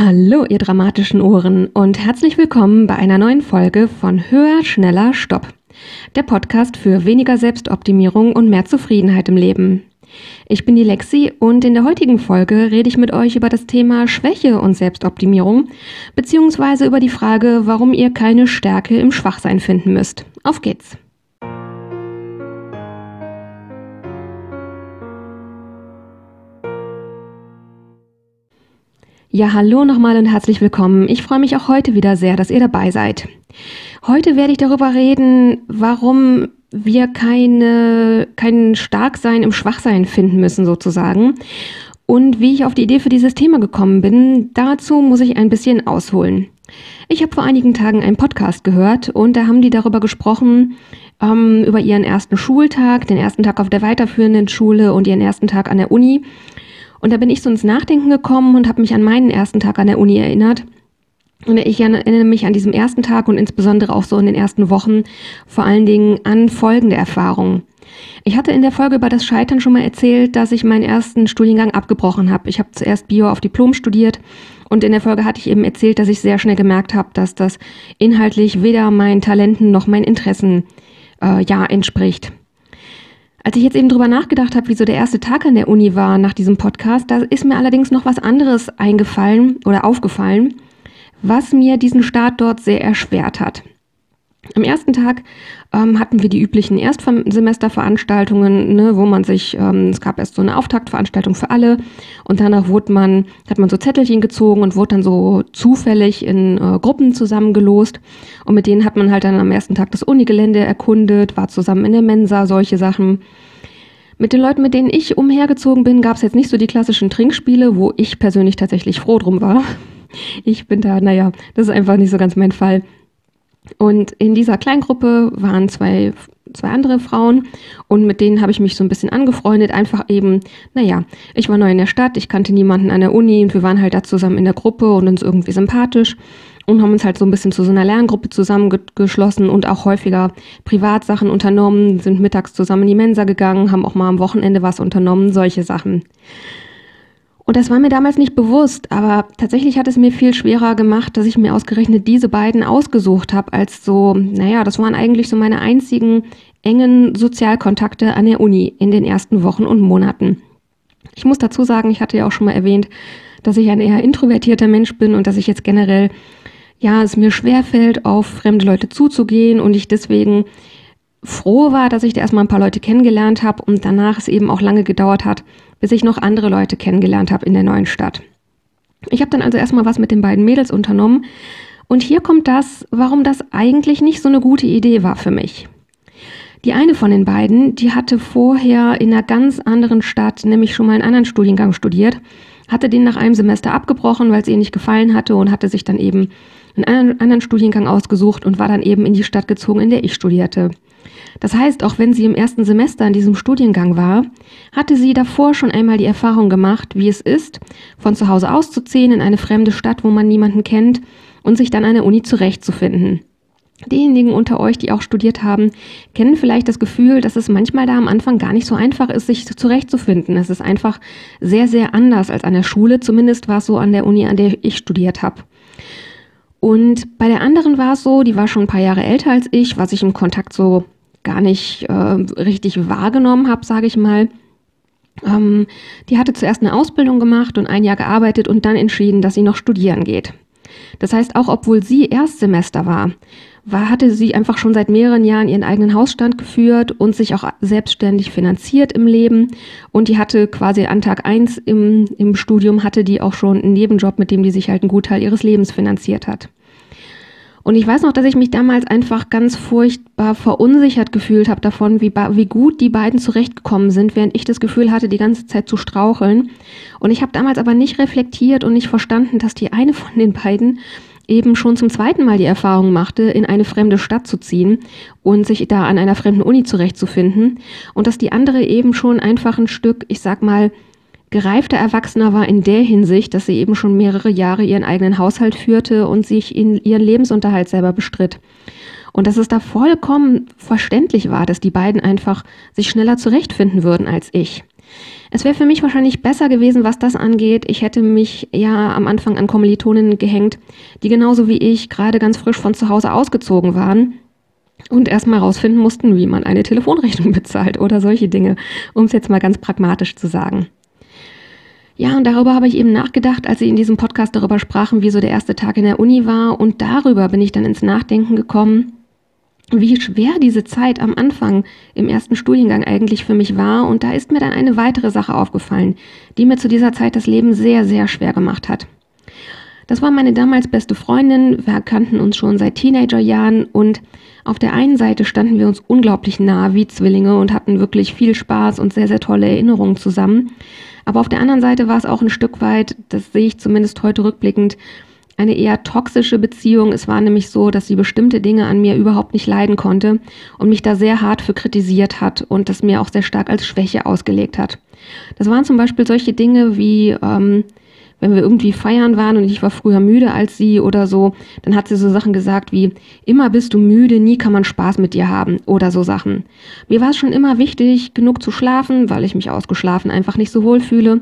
Hallo, ihr dramatischen Ohren und herzlich willkommen bei einer neuen Folge von Höher, Schneller, Stopp. Der Podcast für weniger Selbstoptimierung und mehr Zufriedenheit im Leben. Ich bin die Lexi und in der heutigen Folge rede ich mit euch über das Thema Schwäche und Selbstoptimierung, beziehungsweise über die Frage, warum ihr keine Stärke im Schwachsein finden müsst. Auf geht's! Ja, hallo nochmal und herzlich willkommen. Ich freue mich auch heute wieder sehr, dass ihr dabei seid. Heute werde ich darüber reden, warum wir keine, kein Starksein im Schwachsein finden müssen, sozusagen. Und wie ich auf die Idee für dieses Thema gekommen bin, dazu muss ich ein bisschen ausholen. Ich habe vor einigen Tagen einen Podcast gehört und da haben die darüber gesprochen, ähm, über ihren ersten Schultag, den ersten Tag auf der weiterführenden Schule und ihren ersten Tag an der Uni. Und da bin ich so ins Nachdenken gekommen und habe mich an meinen ersten Tag an der Uni erinnert. Und ich erinnere mich an diesem ersten Tag und insbesondere auch so in den ersten Wochen vor allen Dingen an folgende Erfahrungen. Ich hatte in der Folge über das Scheitern schon mal erzählt, dass ich meinen ersten Studiengang abgebrochen habe. Ich habe zuerst Bio auf Diplom studiert und in der Folge hatte ich eben erzählt, dass ich sehr schnell gemerkt habe, dass das inhaltlich weder meinen Talenten noch meinen Interessen äh, ja entspricht. Als ich jetzt eben drüber nachgedacht habe, wie so der erste Tag an der Uni war nach diesem Podcast, da ist mir allerdings noch was anderes eingefallen oder aufgefallen, was mir diesen Start dort sehr erschwert hat. Am ersten Tag ähm, hatten wir die üblichen Erstsemesterveranstaltungen, ne, wo man sich, ähm, es gab erst so eine Auftaktveranstaltung für alle und danach wurde man, hat man so Zettelchen gezogen und wurde dann so zufällig in äh, Gruppen zusammengelost und mit denen hat man halt dann am ersten Tag das Unigelände erkundet, war zusammen in der Mensa, solche Sachen. Mit den Leuten, mit denen ich umhergezogen bin, gab es jetzt nicht so die klassischen Trinkspiele, wo ich persönlich tatsächlich froh drum war. Ich bin da, naja, das ist einfach nicht so ganz mein Fall. Und in dieser Kleingruppe waren zwei, zwei andere Frauen und mit denen habe ich mich so ein bisschen angefreundet. Einfach eben, naja, ich war neu in der Stadt, ich kannte niemanden an der Uni und wir waren halt da zusammen in der Gruppe und uns irgendwie sympathisch und haben uns halt so ein bisschen zu so einer Lerngruppe zusammengeschlossen und auch häufiger Privatsachen unternommen, sind mittags zusammen in die Mensa gegangen, haben auch mal am Wochenende was unternommen, solche Sachen. Und das war mir damals nicht bewusst, aber tatsächlich hat es mir viel schwerer gemacht, dass ich mir ausgerechnet diese beiden ausgesucht habe, als so, naja, das waren eigentlich so meine einzigen engen Sozialkontakte an der Uni in den ersten Wochen und Monaten. Ich muss dazu sagen, ich hatte ja auch schon mal erwähnt, dass ich ein eher introvertierter Mensch bin und dass ich jetzt generell, ja, es mir schwerfällt, auf fremde Leute zuzugehen und ich deswegen froh war, dass ich da erstmal ein paar Leute kennengelernt habe und danach es eben auch lange gedauert hat, bis ich noch andere Leute kennengelernt habe in der neuen Stadt. Ich habe dann also erstmal was mit den beiden Mädels unternommen und hier kommt das, warum das eigentlich nicht so eine gute Idee war für mich. Die eine von den beiden, die hatte vorher in einer ganz anderen Stadt, nämlich schon mal einen anderen Studiengang studiert, hatte den nach einem Semester abgebrochen, weil es ihr nicht gefallen hatte und hatte sich dann eben einen anderen Studiengang ausgesucht und war dann eben in die Stadt gezogen, in der ich studierte. Das heißt, auch wenn sie im ersten Semester in diesem Studiengang war, hatte sie davor schon einmal die Erfahrung gemacht, wie es ist, von zu Hause auszuziehen in eine fremde Stadt, wo man niemanden kennt und sich dann an der Uni zurechtzufinden. Diejenigen unter euch, die auch studiert haben, kennen vielleicht das Gefühl, dass es manchmal da am Anfang gar nicht so einfach ist, sich zurechtzufinden. Es ist einfach sehr, sehr anders als an der Schule. Zumindest war es so an der Uni, an der ich studiert habe. Und bei der anderen war es so, die war schon ein paar Jahre älter als ich, was ich im Kontakt so gar nicht äh, richtig wahrgenommen habe, sage ich mal. Ähm, die hatte zuerst eine Ausbildung gemacht und ein Jahr gearbeitet und dann entschieden, dass sie noch studieren geht. Das heißt, auch obwohl sie Erstsemester war, war, hatte sie einfach schon seit mehreren Jahren ihren eigenen Hausstand geführt und sich auch selbstständig finanziert im Leben. Und die hatte quasi an Tag eins im, im Studium, hatte die auch schon einen Nebenjob, mit dem die sich halt einen Gutteil ihres Lebens finanziert hat. Und ich weiß noch, dass ich mich damals einfach ganz furchtbar verunsichert gefühlt habe davon, wie, wie gut die beiden zurechtgekommen sind, während ich das Gefühl hatte, die ganze Zeit zu straucheln. Und ich habe damals aber nicht reflektiert und nicht verstanden, dass die eine von den beiden eben schon zum zweiten Mal die Erfahrung machte, in eine fremde Stadt zu ziehen und sich da an einer fremden Uni zurechtzufinden und dass die andere eben schon einfach ein Stück, ich sag mal, gereifter Erwachsener war in der Hinsicht, dass sie eben schon mehrere Jahre ihren eigenen Haushalt führte und sich in ihren Lebensunterhalt selber bestritt. Und dass es da vollkommen verständlich war, dass die beiden einfach sich schneller zurechtfinden würden als ich. Es wäre für mich wahrscheinlich besser gewesen, was das angeht. Ich hätte mich ja am Anfang an Kommilitonen gehängt, die genauso wie ich gerade ganz frisch von zu Hause ausgezogen waren und erstmal rausfinden mussten, wie man eine Telefonrechnung bezahlt oder solche Dinge, um es jetzt mal ganz pragmatisch zu sagen. Ja, und darüber habe ich eben nachgedacht, als Sie in diesem Podcast darüber sprachen, wie so der erste Tag in der Uni war. Und darüber bin ich dann ins Nachdenken gekommen, wie schwer diese Zeit am Anfang im ersten Studiengang eigentlich für mich war. Und da ist mir dann eine weitere Sache aufgefallen, die mir zu dieser Zeit das Leben sehr, sehr schwer gemacht hat. Das war meine damals beste Freundin. Wir kannten uns schon seit Teenagerjahren und auf der einen Seite standen wir uns unglaublich nah wie Zwillinge und hatten wirklich viel Spaß und sehr, sehr tolle Erinnerungen zusammen. Aber auf der anderen Seite war es auch ein Stück weit, das sehe ich zumindest heute rückblickend, eine eher toxische Beziehung. Es war nämlich so, dass sie bestimmte Dinge an mir überhaupt nicht leiden konnte und mich da sehr hart für kritisiert hat und das mir auch sehr stark als Schwäche ausgelegt hat. Das waren zum Beispiel solche Dinge wie, ähm, wenn wir irgendwie feiern waren und ich war früher müde als sie oder so, dann hat sie so Sachen gesagt wie, immer bist du müde, nie kann man Spaß mit dir haben oder so Sachen. Mir war es schon immer wichtig, genug zu schlafen, weil ich mich ausgeschlafen einfach nicht so wohl fühle.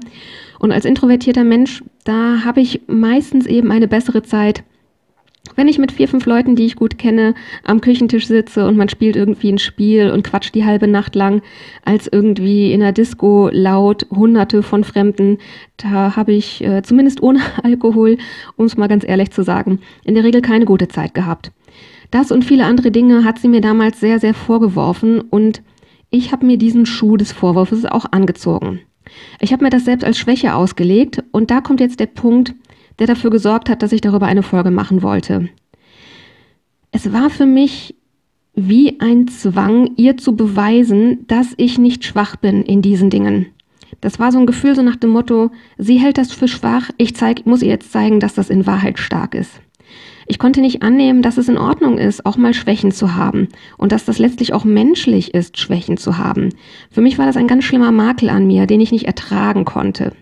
Und als introvertierter Mensch, da habe ich meistens eben eine bessere Zeit, wenn ich mit vier, fünf Leuten, die ich gut kenne, am Küchentisch sitze und man spielt irgendwie ein Spiel und quatscht die halbe Nacht lang, als irgendwie in der Disco laut hunderte von Fremden, da habe ich äh, zumindest ohne Alkohol, um es mal ganz ehrlich zu sagen, in der Regel keine gute Zeit gehabt. Das und viele andere Dinge hat sie mir damals sehr, sehr vorgeworfen und ich habe mir diesen Schuh des Vorwurfs auch angezogen. Ich habe mir das selbst als Schwäche ausgelegt und da kommt jetzt der Punkt, der dafür gesorgt hat, dass ich darüber eine Folge machen wollte. Es war für mich wie ein Zwang, ihr zu beweisen, dass ich nicht schwach bin in diesen Dingen. Das war so ein Gefühl so nach dem Motto, sie hält das für schwach, ich zeig, muss ihr jetzt zeigen, dass das in Wahrheit stark ist. Ich konnte nicht annehmen, dass es in Ordnung ist, auch mal Schwächen zu haben und dass das letztlich auch menschlich ist, Schwächen zu haben. Für mich war das ein ganz schlimmer Makel an mir, den ich nicht ertragen konnte.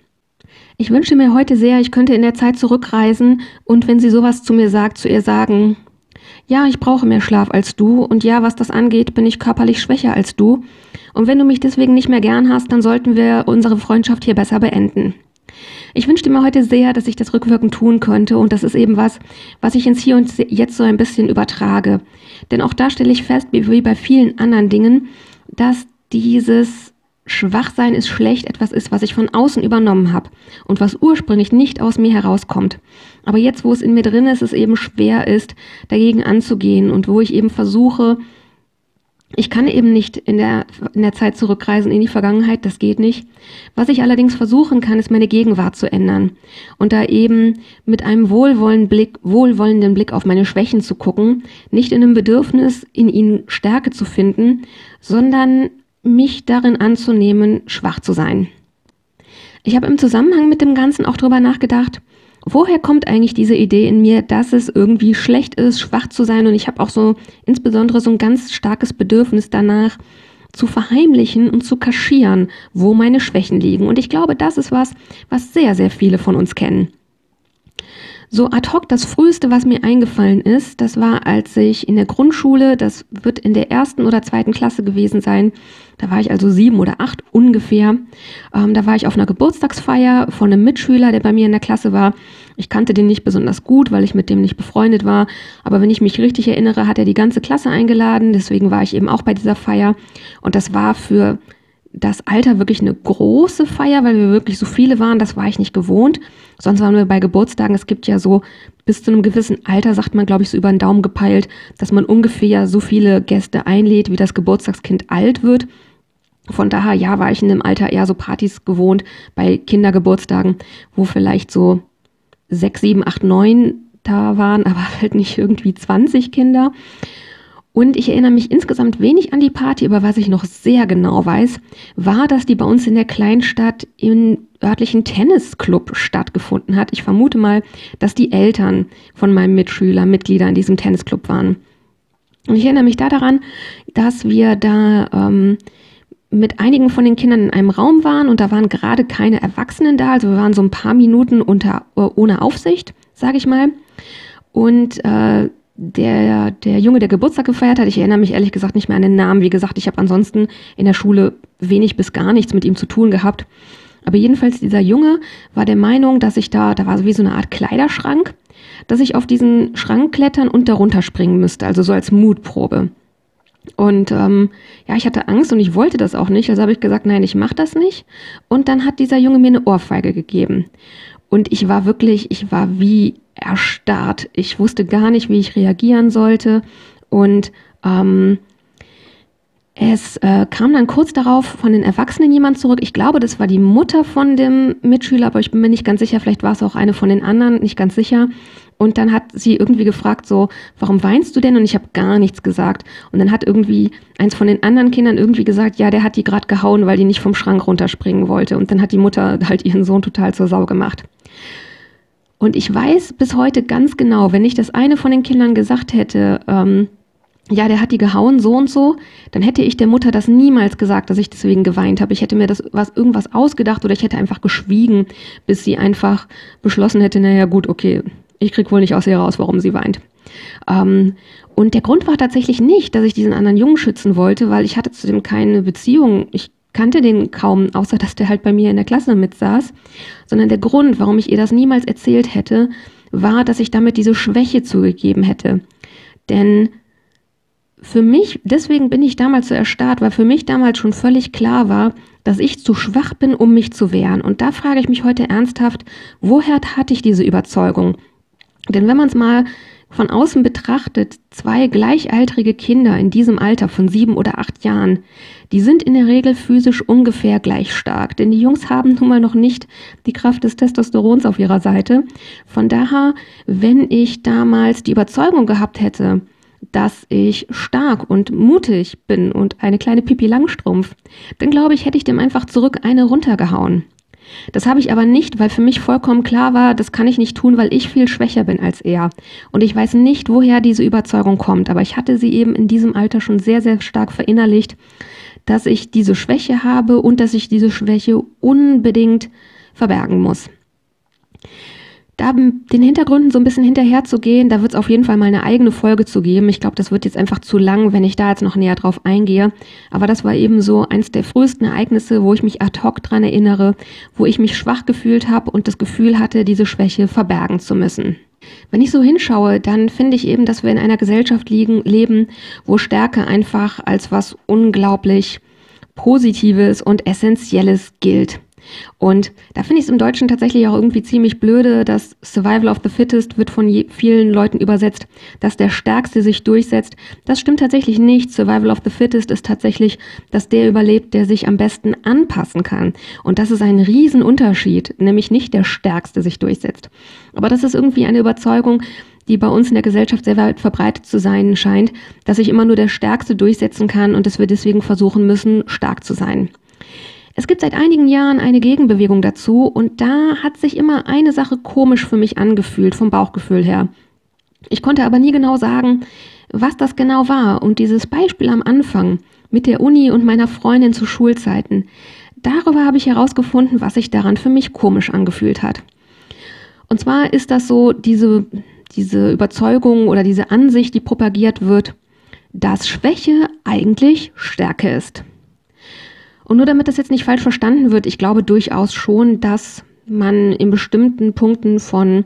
Ich wünsche mir heute sehr, ich könnte in der Zeit zurückreisen und wenn sie sowas zu mir sagt, zu ihr sagen, ja, ich brauche mehr Schlaf als du und ja, was das angeht, bin ich körperlich schwächer als du. Und wenn du mich deswegen nicht mehr gern hast, dann sollten wir unsere Freundschaft hier besser beenden. Ich wünschte mir heute sehr, dass ich das rückwirkend tun könnte und das ist eben was, was ich ins Hier und Jetzt so ein bisschen übertrage. Denn auch da stelle ich fest, wie bei vielen anderen Dingen, dass dieses Schwachsein ist schlecht etwas ist, was ich von außen übernommen habe und was ursprünglich nicht aus mir herauskommt. Aber jetzt, wo es in mir drin ist, es eben schwer ist, dagegen anzugehen und wo ich eben versuche, ich kann eben nicht in der, in der Zeit zurückreisen in die Vergangenheit, das geht nicht. Was ich allerdings versuchen kann, ist meine Gegenwart zu ändern und da eben mit einem wohlwollenden Blick, wohlwollenden Blick auf meine Schwächen zu gucken, nicht in einem Bedürfnis, in ihnen Stärke zu finden, sondern mich darin anzunehmen, schwach zu sein. Ich habe im Zusammenhang mit dem Ganzen auch darüber nachgedacht, woher kommt eigentlich diese Idee in mir, dass es irgendwie schlecht ist, schwach zu sein und ich habe auch so insbesondere so ein ganz starkes Bedürfnis danach, zu verheimlichen und zu kaschieren, wo meine Schwächen liegen. Und ich glaube, das ist was, was sehr, sehr viele von uns kennen. So ad hoc das früheste, was mir eingefallen ist, das war, als ich in der Grundschule, das wird in der ersten oder zweiten Klasse gewesen sein, da war ich also sieben oder acht ungefähr. Ähm, da war ich auf einer Geburtstagsfeier von einem Mitschüler, der bei mir in der Klasse war. Ich kannte den nicht besonders gut, weil ich mit dem nicht befreundet war. Aber wenn ich mich richtig erinnere, hat er die ganze Klasse eingeladen. Deswegen war ich eben auch bei dieser Feier. Und das war für das Alter wirklich eine große Feier, weil wir wirklich so viele waren. Das war ich nicht gewohnt. Sonst waren wir bei Geburtstagen. Es gibt ja so bis zu einem gewissen Alter, sagt man, glaube ich, so über den Daumen gepeilt, dass man ungefähr so viele Gäste einlädt, wie das Geburtstagskind alt wird. Von daher, ja, war ich in dem Alter eher so Partys gewohnt bei Kindergeburtstagen, wo vielleicht so sechs, sieben, acht, neun da waren, aber halt nicht irgendwie 20 Kinder. Und ich erinnere mich insgesamt wenig an die Party, aber was ich noch sehr genau weiß, war, dass die bei uns in der Kleinstadt im örtlichen Tennisclub stattgefunden hat. Ich vermute mal, dass die Eltern von meinem Mitschüler Mitglieder in diesem Tennisclub waren. Und ich erinnere mich da daran, dass wir da ähm, mit einigen von den Kindern in einem Raum waren und da waren gerade keine Erwachsenen da, also wir waren so ein paar Minuten unter, ohne Aufsicht, sage ich mal. Und äh, der, der Junge, der Geburtstag gefeiert hat, ich erinnere mich ehrlich gesagt nicht mehr an den Namen. Wie gesagt, ich habe ansonsten in der Schule wenig bis gar nichts mit ihm zu tun gehabt. Aber jedenfalls dieser Junge war der Meinung, dass ich da, da war wie so eine Art Kleiderschrank, dass ich auf diesen Schrank klettern und darunter springen müsste, also so als Mutprobe. Und ähm, ja, ich hatte Angst und ich wollte das auch nicht. Also habe ich gesagt, nein, ich mache das nicht. Und dann hat dieser Junge mir eine Ohrfeige gegeben. Und ich war wirklich, ich war wie erstarrt. Ich wusste gar nicht, wie ich reagieren sollte. Und ähm, es äh, kam dann kurz darauf von den Erwachsenen jemand zurück. Ich glaube, das war die Mutter von dem Mitschüler, aber ich bin mir nicht ganz sicher. Vielleicht war es auch eine von den anderen, nicht ganz sicher. Und dann hat sie irgendwie gefragt, so, warum weinst du denn? Und ich habe gar nichts gesagt. Und dann hat irgendwie eins von den anderen Kindern irgendwie gesagt, ja, der hat die gerade gehauen, weil die nicht vom Schrank runterspringen wollte. Und dann hat die Mutter halt ihren Sohn total zur Sau gemacht. Und ich weiß bis heute ganz genau, wenn ich das eine von den Kindern gesagt hätte, ähm, ja, der hat die gehauen, so und so, dann hätte ich der Mutter das niemals gesagt, dass ich deswegen geweint habe. Ich hätte mir das was irgendwas ausgedacht oder ich hätte einfach geschwiegen, bis sie einfach beschlossen hätte, naja gut, okay, ich krieg wohl nicht aus ihr raus, warum sie weint. Ähm, und der Grund war tatsächlich nicht, dass ich diesen anderen Jungen schützen wollte, weil ich hatte zu dem keine Beziehung. Ich kannte den kaum, außer dass der halt bei mir in der Klasse mitsaß, sondern der Grund, warum ich ihr das niemals erzählt hätte, war, dass ich damit diese Schwäche zugegeben hätte. Denn für mich, deswegen bin ich damals so erstarrt, weil für mich damals schon völlig klar war, dass ich zu schwach bin, um mich zu wehren. Und da frage ich mich heute ernsthaft, woher hatte ich diese Überzeugung? Denn wenn man es mal von außen betrachtet, zwei gleichaltrige Kinder in diesem Alter von sieben oder acht Jahren, die sind in der Regel physisch ungefähr gleich stark, denn die Jungs haben nun mal noch nicht die Kraft des Testosterons auf ihrer Seite. Von daher, wenn ich damals die Überzeugung gehabt hätte, dass ich stark und mutig bin und eine kleine Pipi Langstrumpf, dann glaube ich, hätte ich dem einfach zurück eine runtergehauen. Das habe ich aber nicht, weil für mich vollkommen klar war, das kann ich nicht tun, weil ich viel schwächer bin als er. Und ich weiß nicht, woher diese Überzeugung kommt, aber ich hatte sie eben in diesem Alter schon sehr, sehr stark verinnerlicht, dass ich diese Schwäche habe und dass ich diese Schwäche unbedingt verbergen muss da den Hintergründen so ein bisschen hinterher zu gehen, da wird es auf jeden Fall mal eine eigene Folge zu geben. Ich glaube, das wird jetzt einfach zu lang, wenn ich da jetzt noch näher drauf eingehe. Aber das war eben so eins der frühesten Ereignisse, wo ich mich ad hoc dran erinnere, wo ich mich schwach gefühlt habe und das Gefühl hatte, diese Schwäche verbergen zu müssen. Wenn ich so hinschaue, dann finde ich eben, dass wir in einer Gesellschaft liegen, leben, wo Stärke einfach als was unglaublich Positives und Essentielles gilt. Und da finde ich es im Deutschen tatsächlich auch irgendwie ziemlich blöde, dass Survival of the Fittest wird von vielen Leuten übersetzt, dass der Stärkste sich durchsetzt. Das stimmt tatsächlich nicht. Survival of the Fittest ist tatsächlich, dass der überlebt, der sich am besten anpassen kann. Und das ist ein Riesenunterschied, nämlich nicht der Stärkste sich durchsetzt. Aber das ist irgendwie eine Überzeugung, die bei uns in der Gesellschaft sehr weit verbreitet zu sein scheint, dass sich immer nur der Stärkste durchsetzen kann und dass wir deswegen versuchen müssen, stark zu sein. Es gibt seit einigen Jahren eine Gegenbewegung dazu und da hat sich immer eine Sache komisch für mich angefühlt, vom Bauchgefühl her. Ich konnte aber nie genau sagen, was das genau war und dieses Beispiel am Anfang mit der Uni und meiner Freundin zu Schulzeiten, darüber habe ich herausgefunden, was sich daran für mich komisch angefühlt hat. Und zwar ist das so diese, diese Überzeugung oder diese Ansicht, die propagiert wird, dass Schwäche eigentlich Stärke ist. Und nur damit das jetzt nicht falsch verstanden wird, ich glaube durchaus schon, dass man in bestimmten Punkten von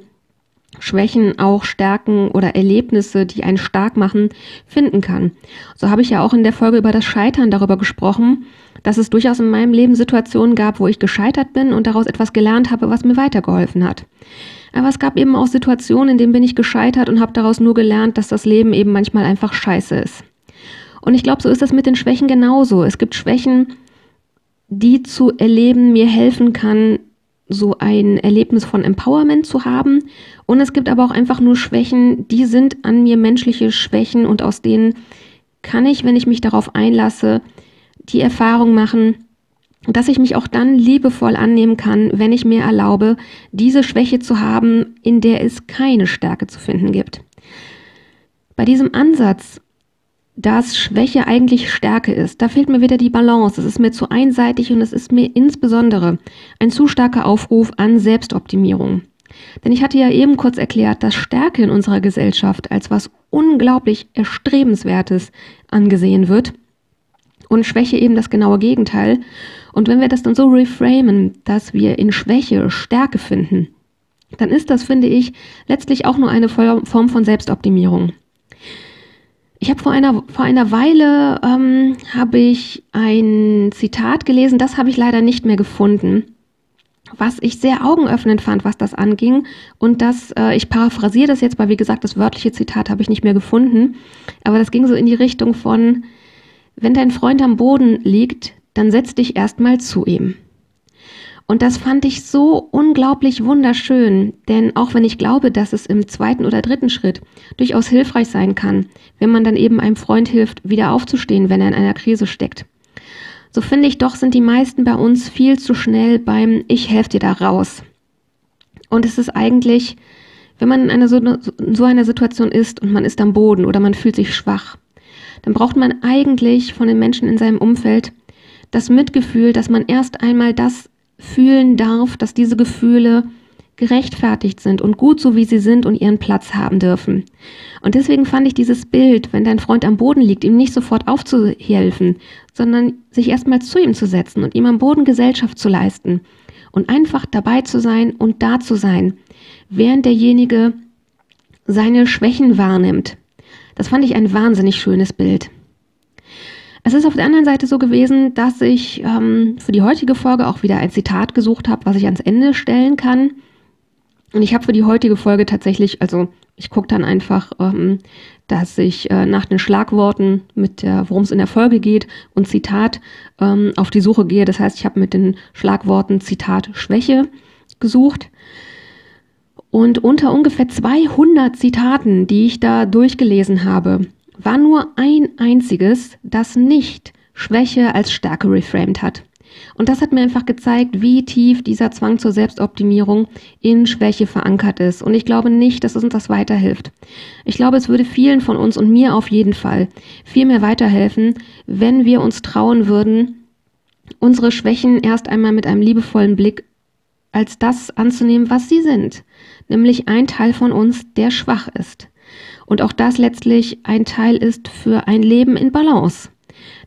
Schwächen auch Stärken oder Erlebnisse, die einen stark machen, finden kann. So habe ich ja auch in der Folge über das Scheitern darüber gesprochen, dass es durchaus in meinem Leben Situationen gab, wo ich gescheitert bin und daraus etwas gelernt habe, was mir weitergeholfen hat. Aber es gab eben auch Situationen, in denen bin ich gescheitert und habe daraus nur gelernt, dass das Leben eben manchmal einfach scheiße ist. Und ich glaube, so ist das mit den Schwächen genauso. Es gibt Schwächen, die zu erleben mir helfen kann, so ein Erlebnis von Empowerment zu haben. Und es gibt aber auch einfach nur Schwächen, die sind an mir menschliche Schwächen und aus denen kann ich, wenn ich mich darauf einlasse, die Erfahrung machen, dass ich mich auch dann liebevoll annehmen kann, wenn ich mir erlaube, diese Schwäche zu haben, in der es keine Stärke zu finden gibt. Bei diesem Ansatz dass Schwäche eigentlich Stärke ist. Da fehlt mir wieder die Balance. Es ist mir zu einseitig und es ist mir insbesondere ein zu starker Aufruf an Selbstoptimierung. Denn ich hatte ja eben kurz erklärt, dass Stärke in unserer Gesellschaft als was unglaublich Erstrebenswertes angesehen wird und Schwäche eben das genaue Gegenteil. Und wenn wir das dann so reframen, dass wir in Schwäche Stärke finden, dann ist das, finde ich, letztlich auch nur eine Form von Selbstoptimierung. Ich habe vor einer, vor einer Weile ähm, habe ich ein Zitat gelesen, das habe ich leider nicht mehr gefunden, was ich sehr augenöffnend fand, was das anging. Und das, äh, ich paraphrasiere das jetzt, weil wie gesagt, das wörtliche Zitat habe ich nicht mehr gefunden. Aber das ging so in die Richtung von, wenn dein Freund am Boden liegt, dann setz dich erstmal zu ihm. Und das fand ich so unglaublich wunderschön, denn auch wenn ich glaube, dass es im zweiten oder dritten Schritt durchaus hilfreich sein kann, wenn man dann eben einem Freund hilft, wieder aufzustehen, wenn er in einer Krise steckt, so finde ich doch, sind die meisten bei uns viel zu schnell beim Ich helfe dir da raus. Und es ist eigentlich, wenn man in einer so, so einer Situation ist und man ist am Boden oder man fühlt sich schwach, dann braucht man eigentlich von den Menschen in seinem Umfeld das Mitgefühl, dass man erst einmal das fühlen darf, dass diese Gefühle gerechtfertigt sind und gut so wie sie sind und ihren Platz haben dürfen. Und deswegen fand ich dieses Bild, wenn dein Freund am Boden liegt, ihm nicht sofort aufzuhelfen, sondern sich erstmal zu ihm zu setzen und ihm am Boden Gesellschaft zu leisten und einfach dabei zu sein und da zu sein, während derjenige seine Schwächen wahrnimmt. Das fand ich ein wahnsinnig schönes Bild. Es ist auf der anderen Seite so gewesen, dass ich ähm, für die heutige Folge auch wieder ein Zitat gesucht habe, was ich ans Ende stellen kann. Und ich habe für die heutige Folge tatsächlich, also ich gucke dann einfach, ähm, dass ich äh, nach den Schlagworten, mit der, worum es in der Folge geht und Zitat ähm, auf die Suche gehe. Das heißt, ich habe mit den Schlagworten Zitat Schwäche gesucht. Und unter ungefähr 200 Zitaten, die ich da durchgelesen habe, war nur ein einziges, das nicht Schwäche als Stärke reframed hat. Und das hat mir einfach gezeigt, wie tief dieser Zwang zur Selbstoptimierung in Schwäche verankert ist. Und ich glaube nicht, dass es uns das weiterhilft. Ich glaube, es würde vielen von uns und mir auf jeden Fall viel mehr weiterhelfen, wenn wir uns trauen würden, unsere Schwächen erst einmal mit einem liebevollen Blick als das anzunehmen, was sie sind. Nämlich ein Teil von uns, der schwach ist. Und auch das letztlich ein Teil ist für ein Leben in Balance.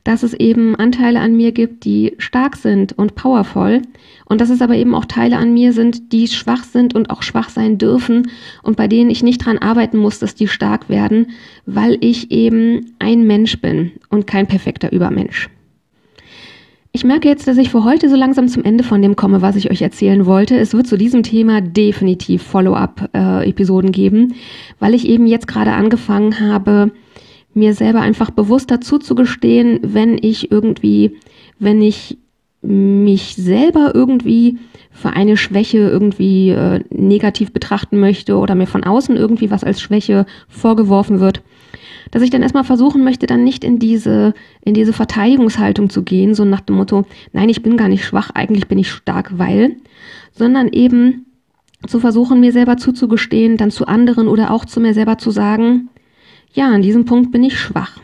Dass es eben Anteile an mir gibt, die stark sind und powervoll und dass es aber eben auch Teile an mir sind, die schwach sind und auch schwach sein dürfen und bei denen ich nicht dran arbeiten muss, dass die stark werden, weil ich eben ein Mensch bin und kein perfekter Übermensch. Ich merke jetzt, dass ich für heute so langsam zum Ende von dem komme, was ich euch erzählen wollte. Es wird zu diesem Thema definitiv Follow-up-Episoden geben, weil ich eben jetzt gerade angefangen habe, mir selber einfach bewusster zuzugestehen, wenn ich irgendwie, wenn ich mich selber irgendwie für eine Schwäche irgendwie äh, negativ betrachten möchte oder mir von außen irgendwie was als Schwäche vorgeworfen wird, dass ich dann erstmal versuchen möchte, dann nicht in diese, in diese Verteidigungshaltung zu gehen, so nach dem Motto, nein, ich bin gar nicht schwach, eigentlich bin ich stark, weil, sondern eben zu versuchen, mir selber zuzugestehen, dann zu anderen oder auch zu mir selber zu sagen, ja, an diesem Punkt bin ich schwach.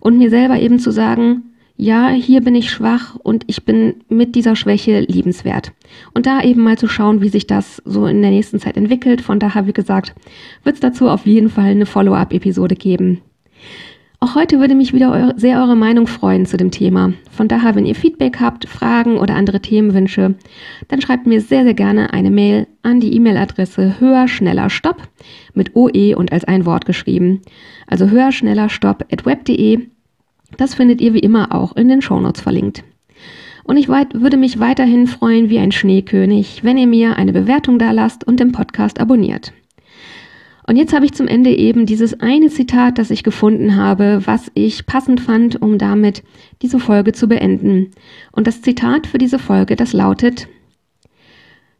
Und mir selber eben zu sagen, ja, hier bin ich schwach und ich bin mit dieser Schwäche liebenswert. Und da eben mal zu schauen, wie sich das so in der nächsten Zeit entwickelt. Von daher, wie gesagt, wird es dazu auf jeden Fall eine Follow-up-Episode geben. Auch heute würde mich wieder eure, sehr eure Meinung freuen zu dem Thema. Von daher, wenn ihr Feedback habt, Fragen oder andere Themenwünsche, dann schreibt mir sehr, sehr gerne eine Mail an die E-Mail-Adresse höher, schneller, stopp mit OE und als ein Wort geschrieben. Also höher, schneller, stopp at web.de das findet ihr wie immer auch in den Shownotes verlinkt. Und ich würde mich weiterhin freuen wie ein Schneekönig, wenn ihr mir eine Bewertung da lasst und den Podcast abonniert. Und jetzt habe ich zum Ende eben dieses eine Zitat, das ich gefunden habe, was ich passend fand, um damit diese Folge zu beenden. Und das Zitat für diese Folge, das lautet,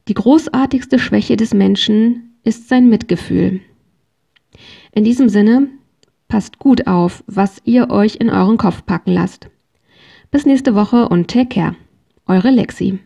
die großartigste Schwäche des Menschen ist sein Mitgefühl. In diesem Sinne, Passt gut auf, was ihr euch in euren Kopf packen lasst. Bis nächste Woche und take care. Eure Lexi.